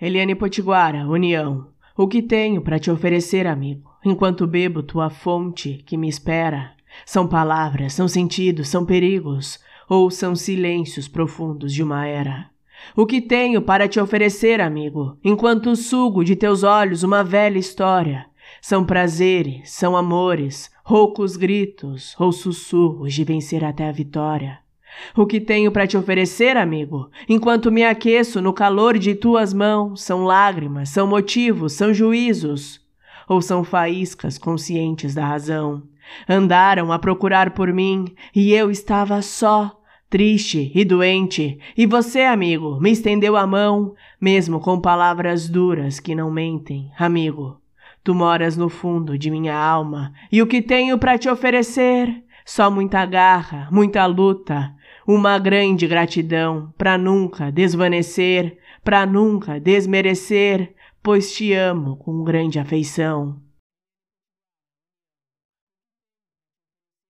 Eliane Potiguara, União. O que tenho para te oferecer, amigo, enquanto bebo tua fonte que me espera? São palavras, são sentidos, são perigos, ou são silêncios profundos de uma era? O que tenho para te oferecer, amigo, enquanto sugo de teus olhos uma velha história? São prazeres, são amores, roucos gritos ou sussurros de vencer até a vitória. O que tenho para te oferecer, amigo, enquanto me aqueço no calor de tuas mãos, são lágrimas, são motivos, são juízos, ou são faíscas conscientes da razão. Andaram a procurar por mim e eu estava só, triste e doente, e você, amigo, me estendeu a mão, mesmo com palavras duras que não mentem, amigo. Tu moras no fundo de minha alma, e o que tenho para te oferecer? Só muita garra, muita luta, uma grande gratidão para nunca desvanecer, para nunca desmerecer, pois te amo com grande afeição.